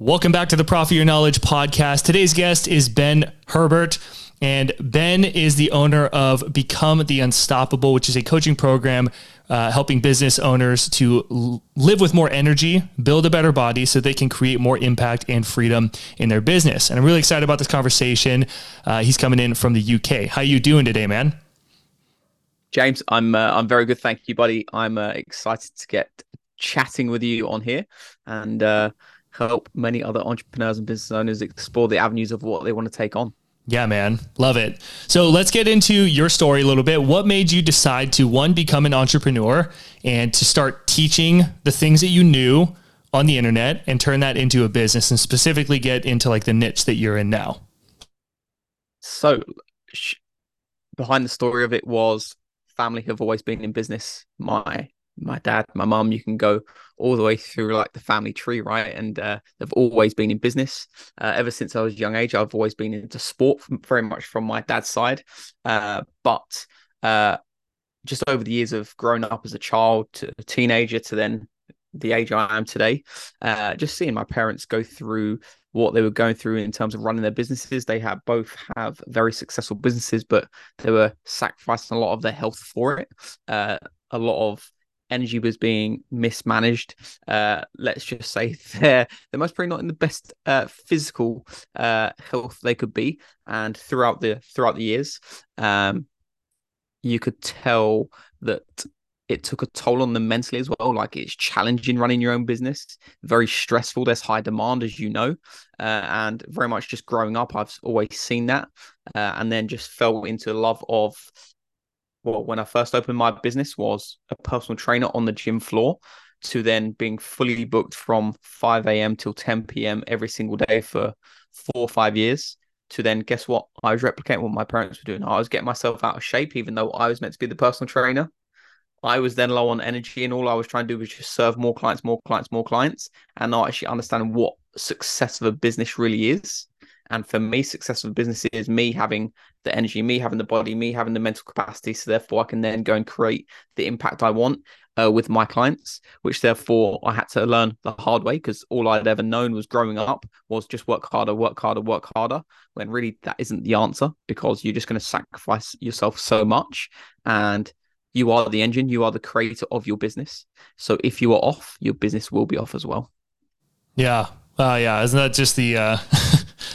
Welcome back to the Profit Your Knowledge podcast. Today's guest is Ben Herbert. And Ben is the owner of Become the Unstoppable, which is a coaching program uh, helping business owners to l- live with more energy, build a better body so they can create more impact and freedom in their business. And I'm really excited about this conversation. Uh, he's coming in from the UK. How are you doing today, man? James, I'm uh, I'm very good, thank you, buddy. I'm uh, excited to get chatting with you on here and uh, help many other entrepreneurs and business owners explore the avenues of what they want to take on. Yeah, man. Love it. So let's get into your story a little bit. What made you decide to one, become an entrepreneur and to start teaching the things that you knew on the internet and turn that into a business and specifically get into like the niche that you're in now? So, sh- behind the story of it was family have always been in business. My my dad, my mum, you can go all the way through like the family tree, right? And uh, they've always been in business. Uh, ever since I was a young age, I've always been into sport, very much from my dad's side. Uh, but uh, just over the years of growing up as a child to a teenager to then the age I am today, uh, just seeing my parents go through what they were going through in terms of running their businesses. They have both have very successful businesses, but they were sacrificing a lot of their health for it. Uh, a lot of energy was being mismanaged. Uh, let's just say they're they're most probably not in the best uh, physical uh, health they could be, and throughout the throughout the years, um, you could tell that it took a toll on them mentally as well. Like it's challenging running your own business, very stressful. There's high demand, as you know, uh, and very much just growing up, I've always seen that, uh, and then just fell into a love of well, when I first opened my business was a personal trainer on the gym floor to then being fully booked from 5 a.m. till 10 p.m. every single day for four or five years. To then guess what? I was replicating what my parents were doing. I was getting myself out of shape, even though I was meant to be the personal trainer. I was then low on energy, and all I was trying to do was just serve more clients, more clients, more clients, and not actually understand what success of a business really is. And for me, successful business is me having the energy, me having the body, me having the mental capacity. So therefore, I can then go and create the impact I want uh, with my clients. Which therefore, I had to learn the hard way because all I'd ever known was growing up was just work harder, work harder, work harder. When really that isn't the answer because you're just going to sacrifice yourself so much and you are the engine, you are the creator of your business. So if you are off, your business will be off as well. Yeah. Uh, yeah. Isn't that just the, uh,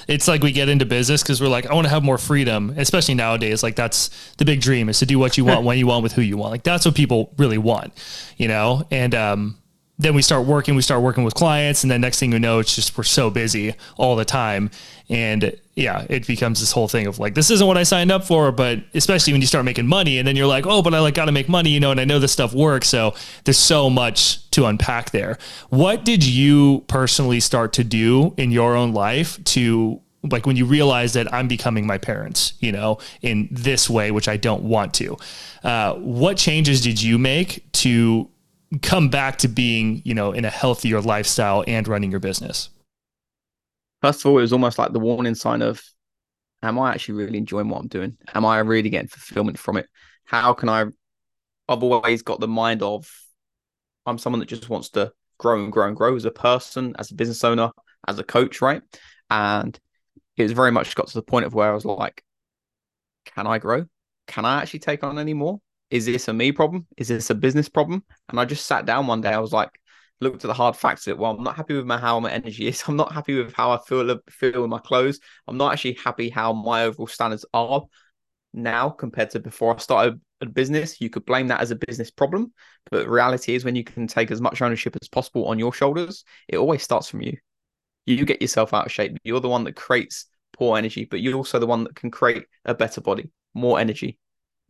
it's like we get into business because we're like, I want to have more freedom, especially nowadays. Like that's the big dream is to do what you want, when you want, with who you want. Like that's what people really want, you know? And, um, then we start working, we start working with clients, and then next thing you know, it's just we're so busy all the time. And yeah, it becomes this whole thing of like, this isn't what I signed up for, but especially when you start making money and then you're like, oh, but I like got to make money, you know, and I know this stuff works. So there's so much to unpack there. What did you personally start to do in your own life to like when you realize that I'm becoming my parents, you know, in this way, which I don't want to. Uh, what changes did you make to come back to being, you know, in a healthier lifestyle and running your business? First of all, it was almost like the warning sign of, am I actually really enjoying what I'm doing? Am I really getting fulfillment from it? How can I? I've always got the mind of, I'm someone that just wants to grow and grow and grow as a person, as a business owner, as a coach, right? And it was very much got to the point of where I was like, can I grow? Can I actually take on any more? Is this a me problem? Is this a business problem? And I just sat down one day. I was like, looked at the hard facts that. Well, I'm not happy with my how my energy is. I'm not happy with how I feel feel with my clothes. I'm not actually happy how my overall standards are now compared to before I started a business. You could blame that as a business problem, but reality is when you can take as much ownership as possible on your shoulders, it always starts from you. You get yourself out of shape. You're the one that creates poor energy, but you're also the one that can create a better body, more energy,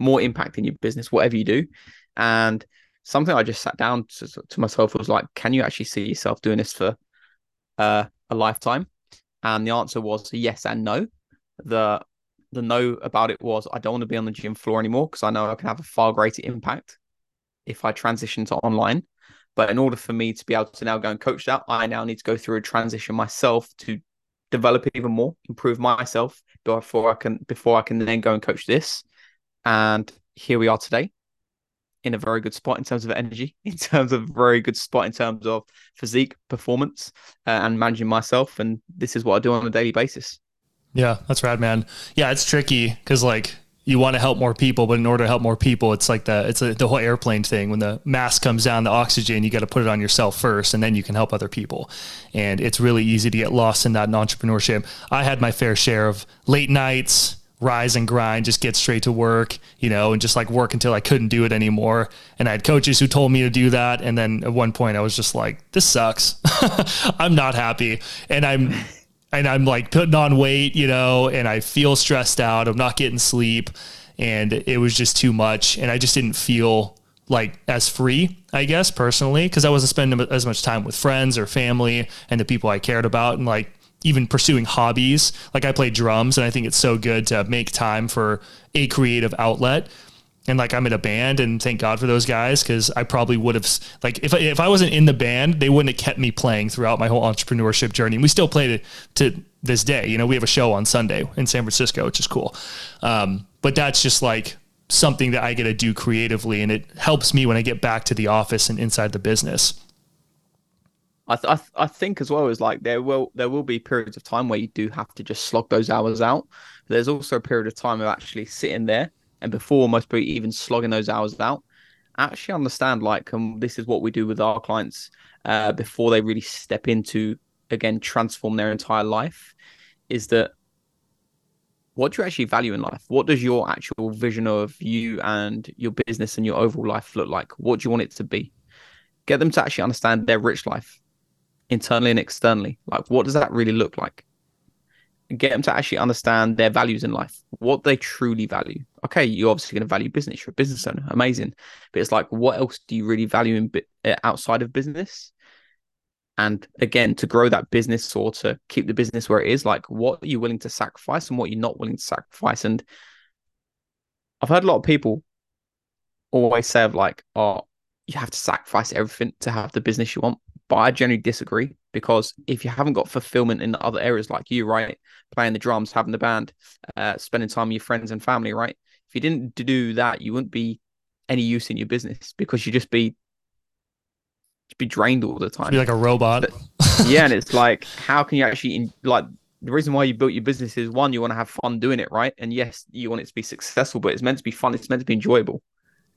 more impact in your business, whatever you do. And something I just sat down to, to myself was like, can you actually see yourself doing this for uh, a lifetime? And the answer was yes and no. The the no about it was I don't want to be on the gym floor anymore because I know I can have a far greater impact if I transition to online. But in order for me to be able to now go and coach that, I now need to go through a transition myself to develop even more, improve myself before I can before I can then go and coach this. And here we are today. in a very good spot in terms of energy, in terms of very good spot in terms of physique, performance, uh, and managing myself. And this is what I do on a daily basis. Yeah, that's rad, man. Yeah, it's tricky because like you want to help more people, but in order to help more people, it's like the it's a, the whole airplane thing. When the mask comes down, the oxygen, you got to put it on yourself first, and then you can help other people. And it's really easy to get lost in that entrepreneurship. I had my fair share of late nights, rise and grind, just get straight to work, you know, and just like work until I couldn't do it anymore. And I had coaches who told me to do that. And then at one point, I was just like, this sucks. I'm not happy, and I'm and I'm like putting on weight, you know, and I feel stressed out. I'm not getting sleep, and it was just too much, and I just didn't feel like as free, I guess, personally, because I wasn't spending as much time with friends or family and the people I cared about, and like even pursuing hobbies. Like I play drums, and I think it's so good to make time for a creative outlet and like I'm in a band and thank God for those guys because I probably would have like if I, if I wasn't in the band they wouldn't have kept me playing throughout my whole entrepreneurship journey. And we still play to, to this day. You know, we have a show on Sunday in San Francisco, which is cool. Um, but that's just like something that I get to do creatively, and it helps me when I get back to the office and inside the business. I, th- I, th- I think as well as like there will there will be periods of time where you do have to just slog those hours out. There's also a period of time of actually sitting there and before most people even slogging those hours out, actually understand like um, this is what we do with our clients uh, before they really step into again transform their entire life is that what do you actually value in life? What does your actual vision of you and your business and your overall life look like? What do you want it to be? Get them to actually understand their rich life internally and externally. Like, what does that really look like? get them to actually understand their values in life, what they truly value. Okay, you're obviously going to value business. You're a business owner, amazing. But it's like, what else do you really value in uh, outside of business? And again, to grow that business or to keep the business where it is, like, what are you willing to sacrifice and what you're not willing to sacrifice? And I've heard a lot of people always say of like, oh, you have to sacrifice everything to have the business you want. But I generally disagree because if you haven't got fulfillment in other areas like you, right, playing the drums, having the band, uh, spending time with your friends and family, right, if you didn't do that, you wouldn't be any use in your business because you would just be just be drained all the time. Be like a robot. But, yeah, and it's like, how can you actually like the reason why you built your business is one, you want to have fun doing it, right? And yes, you want it to be successful, but it's meant to be fun. It's meant to be enjoyable.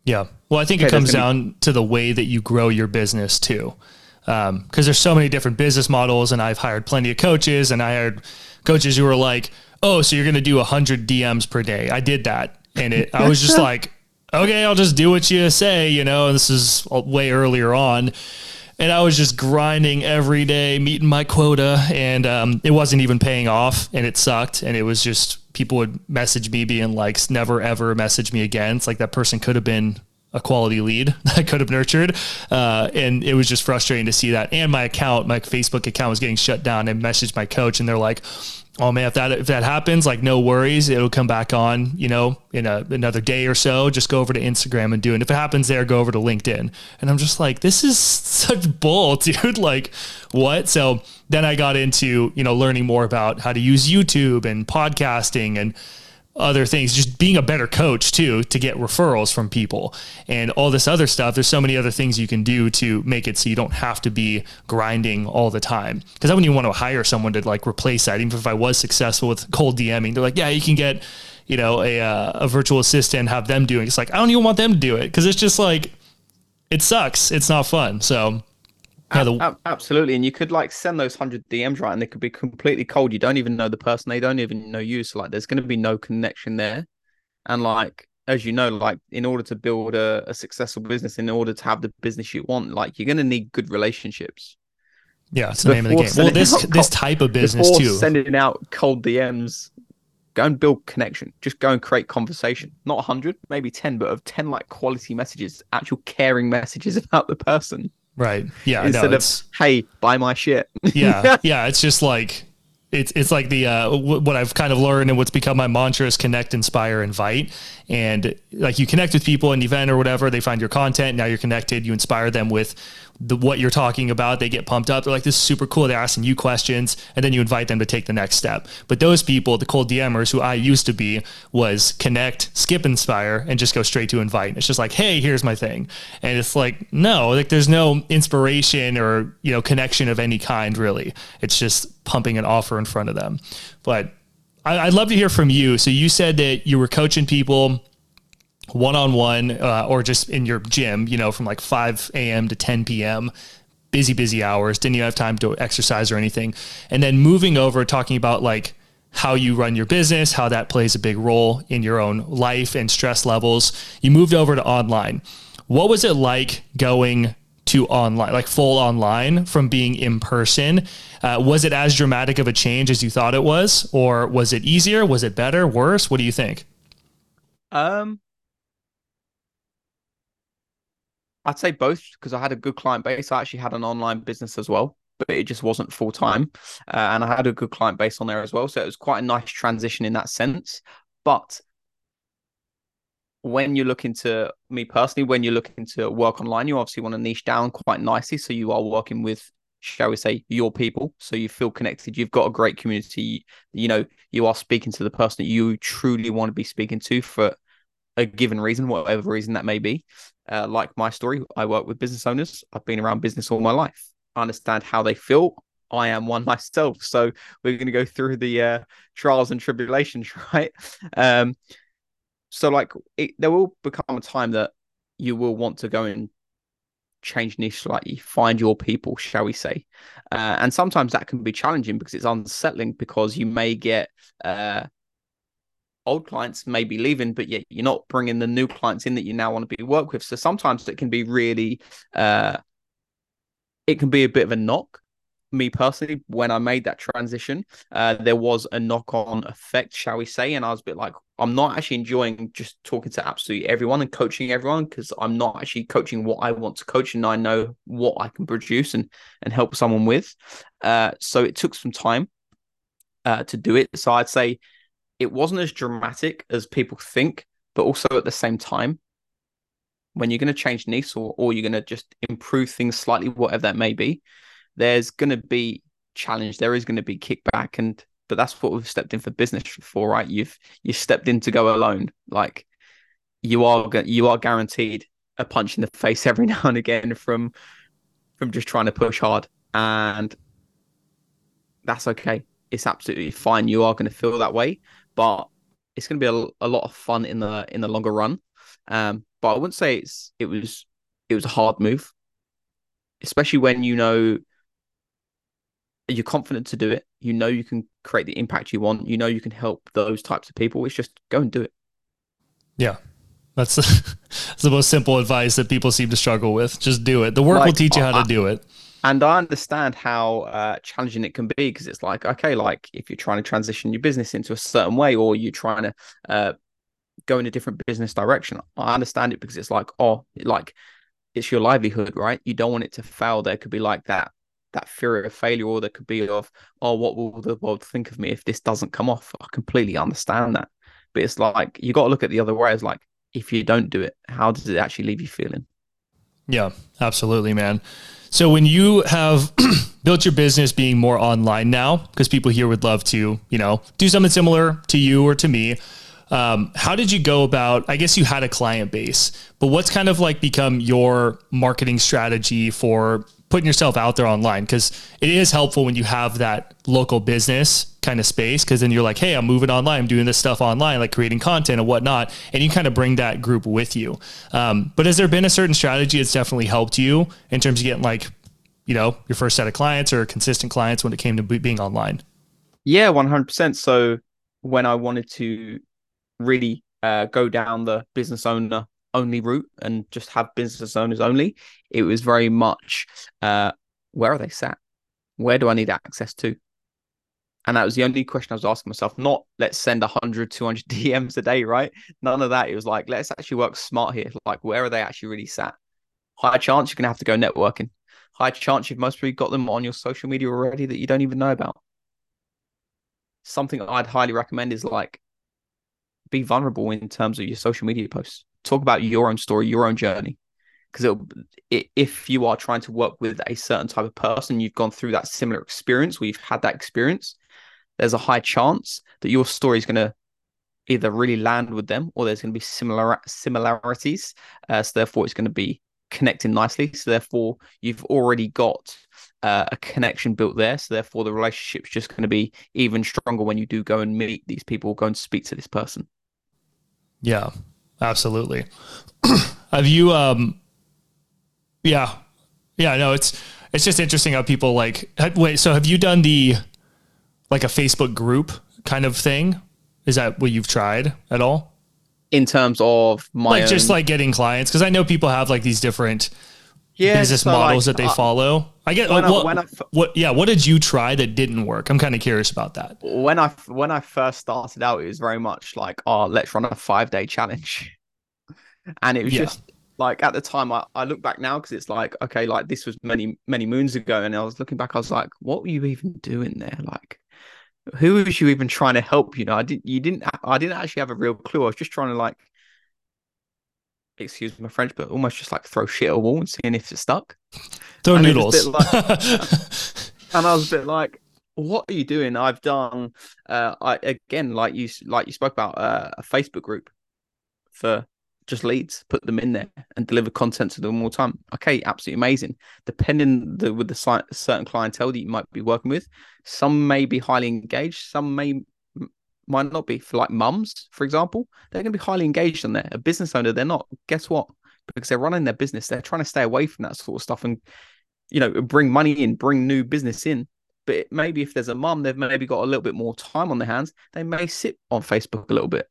Yeah. Well, I think okay, it comes down be- to the way that you grow your business too because um, there's so many different business models and I've hired plenty of coaches and I hired coaches who were like, oh, so you're going to do 100 DMs per day. I did that. And it, I was just like, okay, I'll just do what you say, you know, this is way earlier on. And I was just grinding every day, meeting my quota, and um, it wasn't even paying off, and it sucked. And it was just people would message me being like, "Never ever message me again." It's like that person could have been a quality lead that I could have nurtured. Uh, and it was just frustrating to see that. And my account, my Facebook account was getting shut down. I messaged my coach and they're like, oh man, if that, if that happens, like no worries, it'll come back on, you know, in a, another day or so, just go over to Instagram and do it. And if it happens there, go over to LinkedIn. And I'm just like, this is such bull, dude. like what? So then I got into, you know, learning more about how to use YouTube and podcasting and, other things, just being a better coach too, to get referrals from people and all this other stuff. There's so many other things you can do to make it so you don't have to be grinding all the time. Because I wouldn't even want to hire someone to like replace that. Even if I was successful with cold DMing, they're like, yeah, you can get, you know, a, uh, a virtual assistant, have them doing. It. It's like, I don't even want them to do it because it's just like, it sucks. It's not fun. So the... Absolutely, and you could like send those hundred DMs right, and they could be completely cold. You don't even know the person; they don't even know you. So like, there's going to be no connection there. And like, as you know, like in order to build a, a successful business, in order to have the business you want, like you're going to need good relationships. Yeah, it's the name of the game. Well, this this type of business too. Sending out cold DMs, go and build connection. Just go and create conversation. Not hundred, maybe ten, but of ten like quality messages, actual caring messages about the person. Right. Yeah. Instead no, of hey, buy my shit. yeah. Yeah. It's just like it's it's like the uh, w- what I've kind of learned and what's become my mantra is connect, inspire, invite. And like you connect with people in an event or whatever, they find your content. Now you're connected. You inspire them with the what you're talking about. They get pumped up. They're like, this is super cool. They're asking you questions, and then you invite them to take the next step. But those people, the cold DMers, who I used to be, was connect, skip inspire, and just go straight to invite. It's just like, hey, here's my thing, and it's like, no, like there's no inspiration or you know connection of any kind really. It's just pumping an offer in front of them. But I, would love to hear from you. So you said that you were coaching people one on one or just in your gym, you know, from like 5 a.m. to 10 p.m. Busy, busy hours. Didn't even have time to exercise or anything. And then moving over, talking about like how you run your business, how that plays a big role in your own life and stress levels. You moved over to online. What was it like going to online, like full online from being in person? Uh, was it as dramatic of a change as you thought it was, or was it easier? Was it better, worse? What do you think? Um, I'd say both because I had a good client base. I actually had an online business as well, but it just wasn't full time. Uh, and I had a good client base on there as well. So it was quite a nice transition in that sense. But when you're looking to me personally, when you're looking to work online, you obviously want to niche down quite nicely. So you are working with, shall we say, your people. So you feel connected. You've got a great community. You know, you are speaking to the person that you truly want to be speaking to for a given reason, whatever reason that may be. Uh, like my story, I work with business owners. I've been around business all my life. I understand how they feel. I am one myself. So we're going to go through the uh, trials and tribulations, right? Um, so like it, there will become a time that you will want to go and change niche slightly, find your people, shall we say? Uh, and sometimes that can be challenging because it's unsettling because you may get uh, old clients may be leaving, but yet you're not bringing the new clients in that you now want to be work with. So sometimes it can be really, uh, it can be a bit of a knock. Me personally, when I made that transition, uh, there was a knock on effect, shall we say. And I was a bit like, I'm not actually enjoying just talking to absolutely everyone and coaching everyone because I'm not actually coaching what I want to coach and I know what I can produce and, and help someone with. Uh, so it took some time uh, to do it. So I'd say it wasn't as dramatic as people think, but also at the same time, when you're going to change niche or, or you're going to just improve things slightly, whatever that may be, there's going to be challenge. There is going to be kickback, and but that's what we've stepped in for business for, right? You've you stepped in to go alone. Like you are you are guaranteed a punch in the face every now and again from from just trying to push hard, and that's okay. It's absolutely fine. You are going to feel that way, but it's going to be a, a lot of fun in the in the longer run. Um, but I wouldn't say it's it was it was a hard move, especially when you know you're confident to do it. You know you can create the impact you want. You know you can help those types of people. It's just go and do it. Yeah, that's the, that's the most simple advice that people seem to struggle with. Just do it. The work like, will teach you how to do it and I understand how uh, challenging it can be because it's like, okay, like if you're trying to transition your business into a certain way or you're trying to uh, go in a different business direction, I understand it because it's like, oh, like it's your livelihood, right? You don't want it to fail. There could be like that that fear of failure, or there could be of, oh, what will the world think of me if this doesn't come off? I completely understand that, but it's like you got to look at the other way. It's like if you don't do it, how does it actually leave you feeling? Yeah, absolutely, man. So when you have built your business being more online now, because people here would love to, you know, do something similar to you or to me. Um, how did you go about? I guess you had a client base, but what's kind of like become your marketing strategy for putting yourself out there online because it is helpful when you have that local business kind of space because then you're like hey i'm moving online i'm doing this stuff online like creating content and whatnot and you kind of bring that group with you. Um, but has there been a certain strategy that's definitely helped you in terms of getting like you know your first set of clients or consistent clients when it came to being online? Yeah 100% so when i wanted to really uh, go down the business owner only route and just have business owners only. It was very much uh, where are they sat? Where do I need access to? And that was the only question I was asking myself. Not let's send 100, 200 DMs a day, right? None of that. It was like, let's actually work smart here. Like, where are they actually really sat? High chance you're going to have to go networking. High chance you've most probably got them on your social media already that you don't even know about. Something I'd highly recommend is like be vulnerable in terms of your social media posts talk about your own story, your own journey. because if you are trying to work with a certain type of person, you've gone through that similar experience, we've had that experience, there's a high chance that your story is going to either really land with them or there's going to be similar similarities. Uh, so therefore, it's going to be connecting nicely. So therefore, you've already got uh, a connection built there. So therefore, the relationship's just going to be even stronger when you do go and meet these people, go and speak to this person. Yeah, absolutely. Have you? um Yeah, yeah. No, it's it's just interesting how people like. Wait, so have you done the like a Facebook group kind of thing? Is that what you've tried at all? In terms of my like own... just like getting clients, because I know people have like these different yeah, business so models like, that they uh, follow. I get what, I, when I, what yeah, what did you try that didn't work? I'm kind of curious about that. When I when I first started out, it was very much like, oh, let's run a five day challenge, and it was yeah. just like at the time I, I look back now because it's like okay like this was many many moons ago and i was looking back i was like what were you even doing there like who was you even trying to help? You know, I didn't. You didn't. I didn't actually have a real clue. I was just trying to like, excuse my French, but almost just like throw shit at a wall and seeing if it stuck. Throw noodles. Like, and I was a bit like, "What are you doing?" I've done. Uh, I again, like you, like you spoke about uh, a Facebook group for just leads, put them in there and deliver content to them all the time. Okay, absolutely amazing. Depending the, with the certain clientele that you might be working with, some may be highly engaged, some may might not be. For like mums, for example, they're going to be highly engaged on there. A business owner, they're not. Guess what? Because they're running their business, they're trying to stay away from that sort of stuff and you know bring money in, bring new business in. But maybe if there's a mum, they've maybe got a little bit more time on their hands. They may sit on Facebook a little bit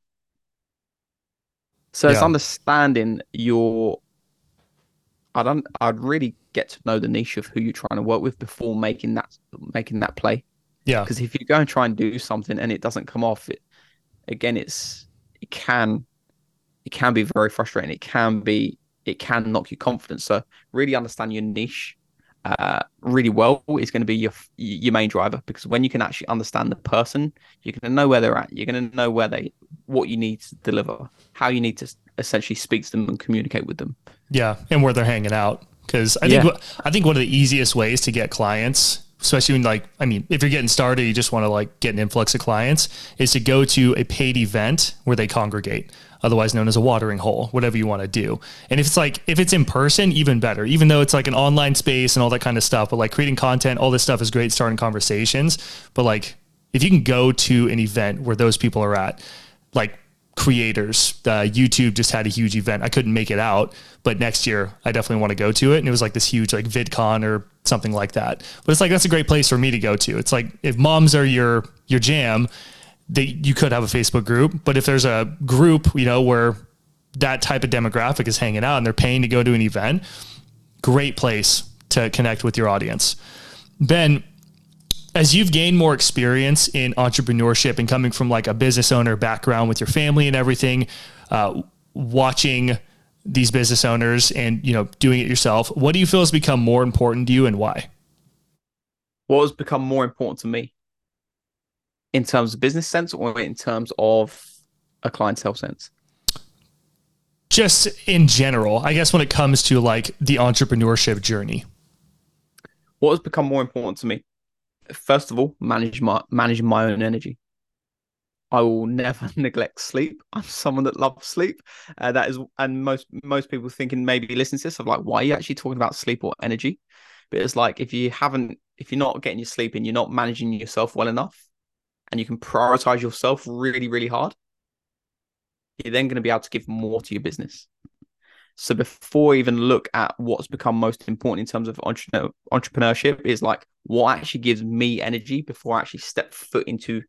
so yeah. it's understanding your. I don't. I'd really get to know the niche of who you're trying to work with before making that making that play. Yeah. Because if you go and try and do something and it doesn't come off, it again, it's it can it can be very frustrating. It can be it can knock your confidence. So really understand your niche uh, really well is going to be your your main driver because when you can actually understand the person, you're going to know where they're at. You're going to know where they what you need to deliver, how you need to essentially speak to them and communicate with them. Yeah, and where they're hanging out. Because I think yeah. I think one of the easiest ways to get clients, especially when like I mean, if you're getting started, you just want to like get an influx of clients, is to go to a paid event where they congregate otherwise known as a watering hole, whatever you want to do. And if it's like, if it's in person, even better, even though it's like an online space and all that kind of stuff, but like creating content, all this stuff is great, starting conversations. But like, if you can go to an event where those people are at, like creators. Uh, YouTube just had a huge event. I couldn't make it out, but next year I definitely want to go to it. And it was like this huge like VidCon or something like that. But it's like that's a great place for me to go to. It's like if moms are your your jam, that you could have a Facebook group. But if there's a group, you know, where that type of demographic is hanging out and they're paying to go to an event, great place to connect with your audience. Ben, as you've gained more experience in entrepreneurship and coming from like a business owner background with your family and everything, uh, watching these business owners and you know doing it yourself, what do you feel has become more important to you and why? What has become more important to me in terms of business sense or in terms of a clientele sense? Just in general, I guess when it comes to like the entrepreneurship journey. What has become more important to me? First of all, manage my manage my own energy. I will never neglect sleep. I'm someone that loves sleep. Uh, that is, and most most people thinking maybe listen to this of like, why are you actually talking about sleep or energy? But it's like if you haven't, if you're not getting your sleep and you're not managing yourself well enough, and you can prioritize yourself really, really hard, you're then going to be able to give more to your business. So before even look at what's become most important in terms of entre- entrepreneurship is like what actually gives me energy before I actually step foot into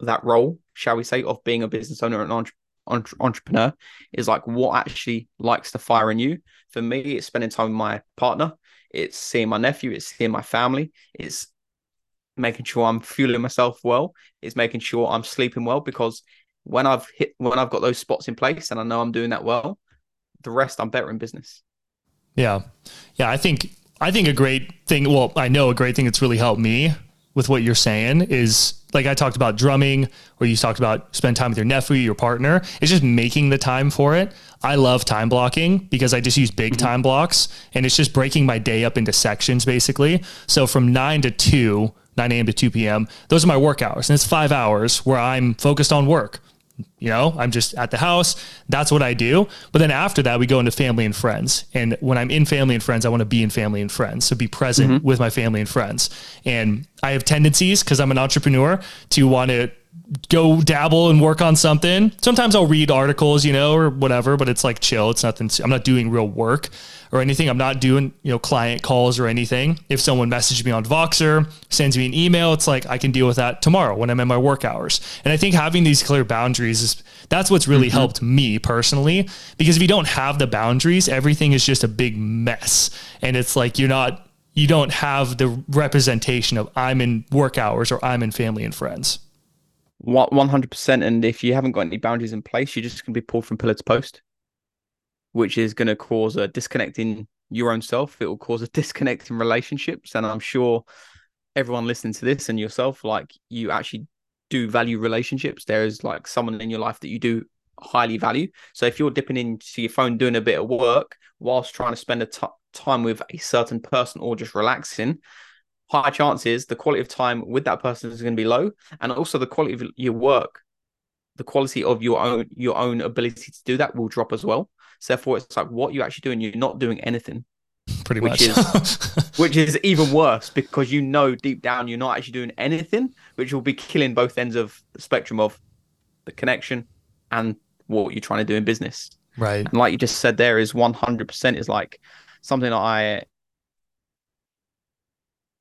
that role, shall we say, of being a business owner and entre- entre- entrepreneur is like what actually likes to fire in you. For me, it's spending time with my partner. It's seeing my nephew. It's seeing my family. It's making sure I'm fueling myself well. It's making sure I'm sleeping well because when I've hit when I've got those spots in place and I know I'm doing that well, the rest, I'm better in business. Yeah. Yeah. I think, I think a great thing, well, I know a great thing that's really helped me with what you're saying is like I talked about drumming, or you talked about spend time with your nephew, your partner. It's just making the time for it. I love time blocking because I just use big mm-hmm. time blocks and it's just breaking my day up into sections basically. So from 9 to 2, 9 a.m. to 2 p.m., those are my work hours. And it's five hours where I'm focused on work. You know, I'm just at the house. That's what I do. But then after that, we go into family and friends. And when I'm in family and friends, I want to be in family and friends. So be present mm-hmm. with my family and friends. And I have tendencies because I'm an entrepreneur to want to go dabble and work on something. Sometimes I'll read articles, you know, or whatever, but it's like chill. It's nothing. I'm not doing real work or anything. I'm not doing, you know, client calls or anything. If someone messages me on Voxer, sends me an email, it's like I can deal with that tomorrow when I'm in my work hours. And I think having these clear boundaries is that's what's really mm-hmm. helped me personally because if you don't have the boundaries, everything is just a big mess. And it's like you're not you don't have the representation of I'm in work hours or I'm in family and friends. One hundred percent. And if you haven't got any boundaries in place, you're just going to be pulled from pillar to post which is going to cause a disconnect in your own self. It will cause a disconnect in relationships. And I'm sure everyone listening to this and yourself, like you actually do value relationships. There is like someone in your life that you do highly value. So if you're dipping into your phone doing a bit of work whilst trying to spend a t- time with a certain person or just relaxing, high chances the quality of time with that person is going to be low, and also the quality of your work, the quality of your own your own ability to do that will drop as well. So therefore, it's like what you're actually doing, you're not doing anything. Pretty which much. is which is even worse because you know deep down you're not actually doing anything, which will be killing both ends of the spectrum of the connection and what you're trying to do in business. Right. And like you just said, there is 100% is like something that I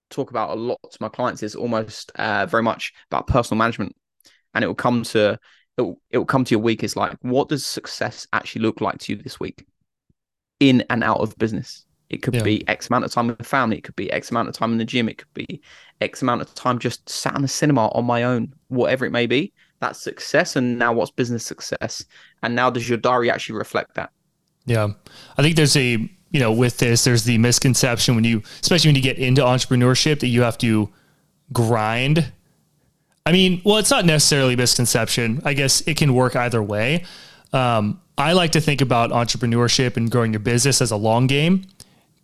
talk about a lot to my clients is almost uh, very much about personal management and it will come to it will, it will come to your week is like, what does success actually look like to you this week in and out of business? It could yeah. be X amount of time with the family. It could be X amount of time in the gym. It could be X amount of time just sat in the cinema on my own, whatever it may be. That's success. And now what's business success? And now does your diary actually reflect that? Yeah. I think there's a, you know, with this, there's the misconception when you, especially when you get into entrepreneurship, that you have to grind I mean, well, it's not necessarily misconception. I guess it can work either way. Um, I like to think about entrepreneurship and growing your business as a long game,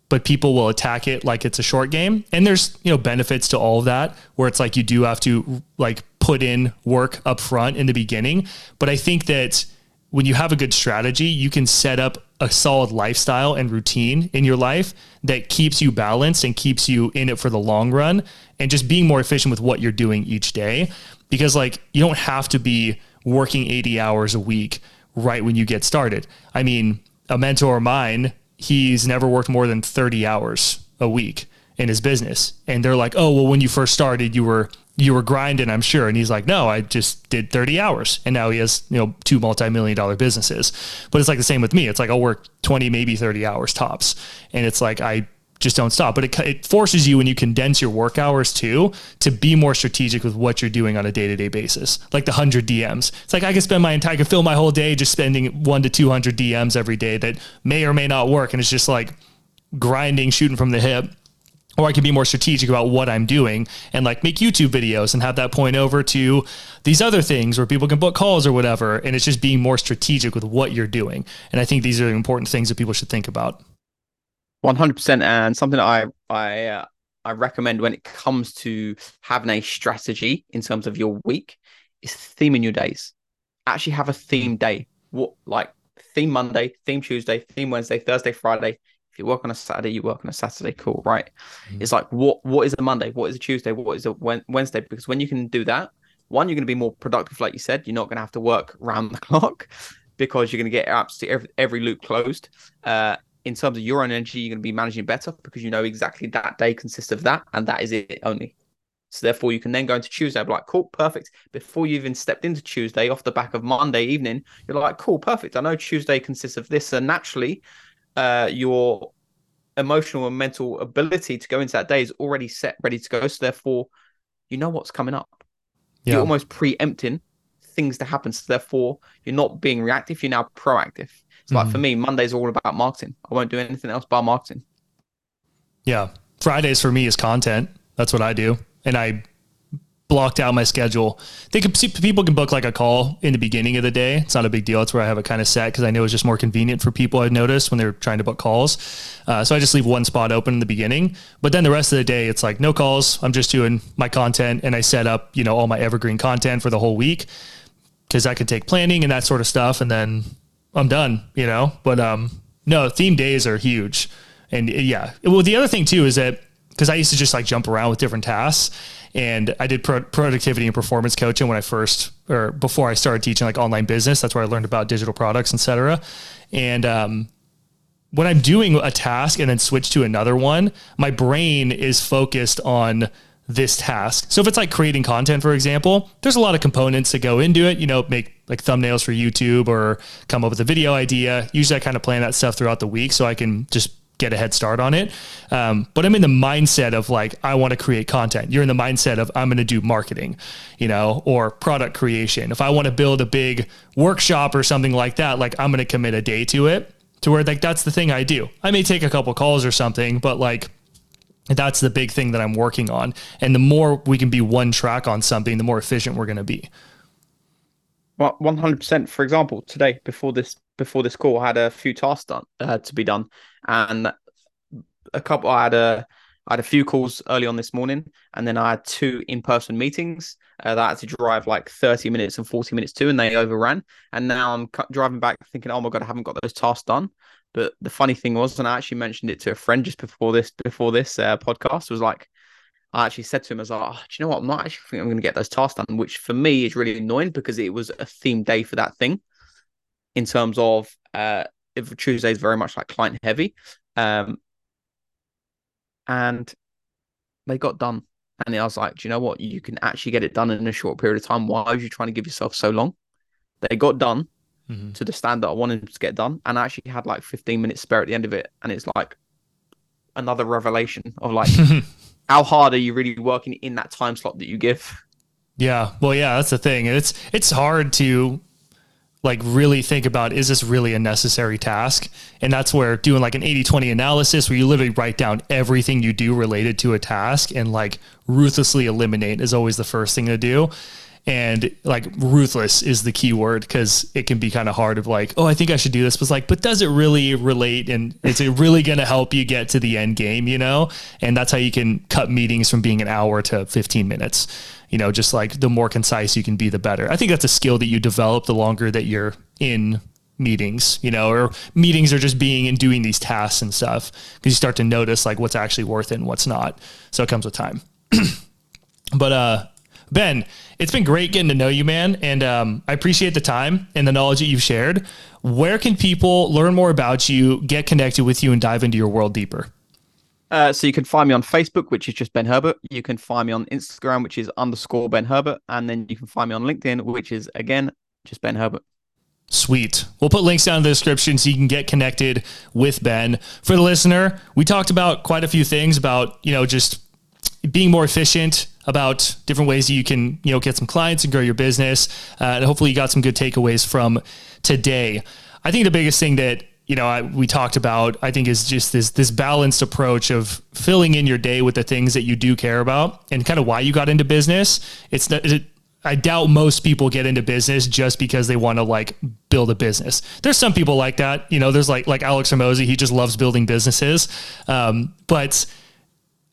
but people will attack it like it's a short game. And there's, you know, benefits to all of that where it's like you do have to like put in work up front in the beginning. But I think that when you have a good strategy, you can set up a solid lifestyle and routine in your life that keeps you balanced and keeps you in it for the long run and just being more efficient with what you're doing each day because like you don't have to be working 80 hours a week right when you get started. I mean, a mentor of mine, he's never worked more than 30 hours a week in his business. And they're like, "Oh, well when you first started, you were you were grinding, I'm sure. And he's like, no, I just did 30 hours. And now he has, you know, two multi-million dollar businesses. But it's like the same with me. It's like I'll work 20, maybe 30 hours tops. And it's like, I just don't stop. But it, it forces you when you condense your work hours too, to be more strategic with what you're doing on a day-to-day basis. Like the 100 DMs. It's like I could spend my entire, I could fill my whole day just spending one to 200 DMs every day that may or may not work. And it's just like grinding, shooting from the hip or I can be more strategic about what I'm doing and like make YouTube videos and have that point over to these other things where people can book calls or whatever. And it's just being more strategic with what you're doing. And I think these are important things that people should think about. 100% and something that I I uh, I recommend when it comes to having a strategy in terms of your week is theming your days. Actually have a theme day. What like theme Monday, theme Tuesday, theme Wednesday, Thursday, Friday, if you work on a Saturday, you work on a Saturday. Cool, right? Mm-hmm. It's like what what is a Monday? What is a Tuesday? What is a Wednesday? Because when you can do that, one, you're going to be more productive, like you said. You're not going to have to work round the clock because you're going to get absolutely every, every loop closed. Uh, in terms of your own energy, you're going to be managing better because you know exactly that day consists of that, and that is it only. So therefore, you can then go into Tuesday. Be like, cool, perfect. Before you even stepped into Tuesday, off the back of Monday evening, you're like, cool, perfect. I know Tuesday consists of this, and naturally, uh, your emotional and mental ability to go into that day is already set, ready to go. So therefore, you know what's coming up. Yeah. You're almost preempting things to happen. So therefore, you're not being reactive. You're now proactive. It's mm-hmm. like for me, Monday's all about marketing. I won't do anything else but marketing. Yeah, Fridays for me is content. That's what I do, and I blocked out my schedule. They could see people can book like a call in the beginning of the day. It's not a big deal. It's where I have it kind of set because I know it's just more convenient for people. I've noticed when they're trying to book calls. Uh, so I just leave one spot open in the beginning. But then the rest of the day, it's like no calls. I'm just doing my content and I set up you know all my evergreen content for the whole week because that can take planning and that sort of stuff. And then I'm done. You know. But um, no, theme days are huge. And yeah, well, the other thing too is that because I used to just like jump around with different tasks and I did pro- productivity and performance coaching when I first or before I started teaching like online business. That's where I learned about digital products, etc. And um, when I'm doing a task and then switch to another one, my brain is focused on this task. So if it's like creating content, for example, there's a lot of components that go into it. You know, make like thumbnails for YouTube or come up with a video idea. Usually, I kind of plan that stuff throughout the week so I can just get a head start on it. Um, but I'm in the mindset of like, I want to create content. You're in the mindset of I'm going to do marketing, you know, or product creation. If I want to build a big workshop or something like that, like I'm going to commit a day to it to where like that's the thing I do. I may take a couple calls or something, but like that's the big thing that I'm working on. And the more we can be one track on something, the more efficient we're going to be. Well, one hundred percent. For example, today before this before this call, had a few tasks done uh, to be done, and a couple. I had a I had a few calls early on this morning, and then I had two in person meetings uh, that I had to drive like 30 minutes and 40 minutes to, and they overran. And now I'm driving back thinking, oh my God, I haven't got those tasks done. But the funny thing was, and I actually mentioned it to a friend just before this before this uh, podcast, was like, I actually said to him, I was like, oh, do you know what? I'm not actually thinking I'm going to get those tasks done, which for me is really annoying because it was a theme day for that thing in terms of uh, if Tuesday is very much like client heavy. Um, and they got done. And I was like, do you know what? You can actually get it done in a short period of time. Why are you trying to give yourself so long? They got done mm-hmm. to the standard I wanted to get done. And I actually had like 15 minutes spare at the end of it. And it's like another revelation of like, how hard are you really working in that time slot that you give? Yeah. Well, yeah, that's the thing. It's, it's hard to like really think about is this really a necessary task? And that's where doing like an 80-20 analysis where you literally write down everything you do related to a task and like ruthlessly eliminate is always the first thing to do and like ruthless is the key word because it can be kind of hard of like oh i think i should do this but like but does it really relate and is it really going to help you get to the end game you know and that's how you can cut meetings from being an hour to 15 minutes you know just like the more concise you can be the better i think that's a skill that you develop the longer that you're in meetings, you know, or meetings are just being and doing these tasks and stuff because you start to notice like what's actually worth it and what's not. So it comes with time. but uh Ben, it's been great getting to know you, man. And um, I appreciate the time and the knowledge that you've shared. Where can people learn more about you, get connected with you, and dive into your world deeper? Uh, so you can find me on Facebook, which is just Ben Herbert. You can find me on Instagram, which is underscore Ben Herbert. And then you can find me on LinkedIn, which is again just Ben Herbert. Sweet. We'll put links down in the description so you can get connected with Ben. For the listener, we talked about quite a few things about, you know, just being more efficient, about different ways that you can you know get some clients and grow your business. Uh, and hopefully, you got some good takeaways from today. I think the biggest thing that you know I, we talked about, I think, is just this this balanced approach of filling in your day with the things that you do care about and kind of why you got into business. It's not. It, I doubt most people get into business just because they want to like build a business. There's some people like that, you know. There's like like Alex Hormozi, he just loves building businesses, um, but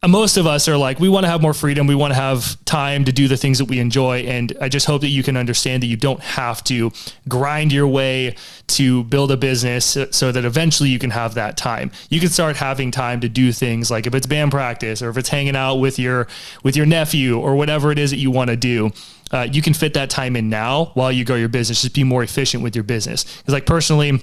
most of us are like, we want to have more freedom. We want to have time to do the things that we enjoy. And I just hope that you can understand that you don't have to grind your way to build a business so that eventually you can have that time. You can start having time to do things like if it's band practice or if it's hanging out with your, with your nephew or whatever it is that you want to do. Uh, you can fit that time in now while you grow your business. Just be more efficient with your business. Because like personally,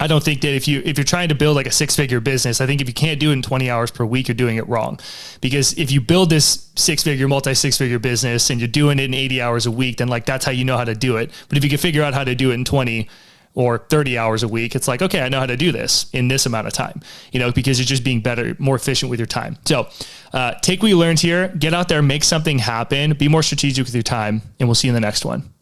I don't think that if you if you're trying to build like a six figure business, I think if you can't do it in 20 hours per week, you're doing it wrong. Because if you build this six figure, multi six figure business and you're doing it in 80 hours a week, then like that's how you know how to do it. But if you can figure out how to do it in 20 or 30 hours a week, it's like, okay, I know how to do this in this amount of time, you know, because you're just being better, more efficient with your time. So uh, take what you learned here, get out there, make something happen, be more strategic with your time, and we'll see you in the next one.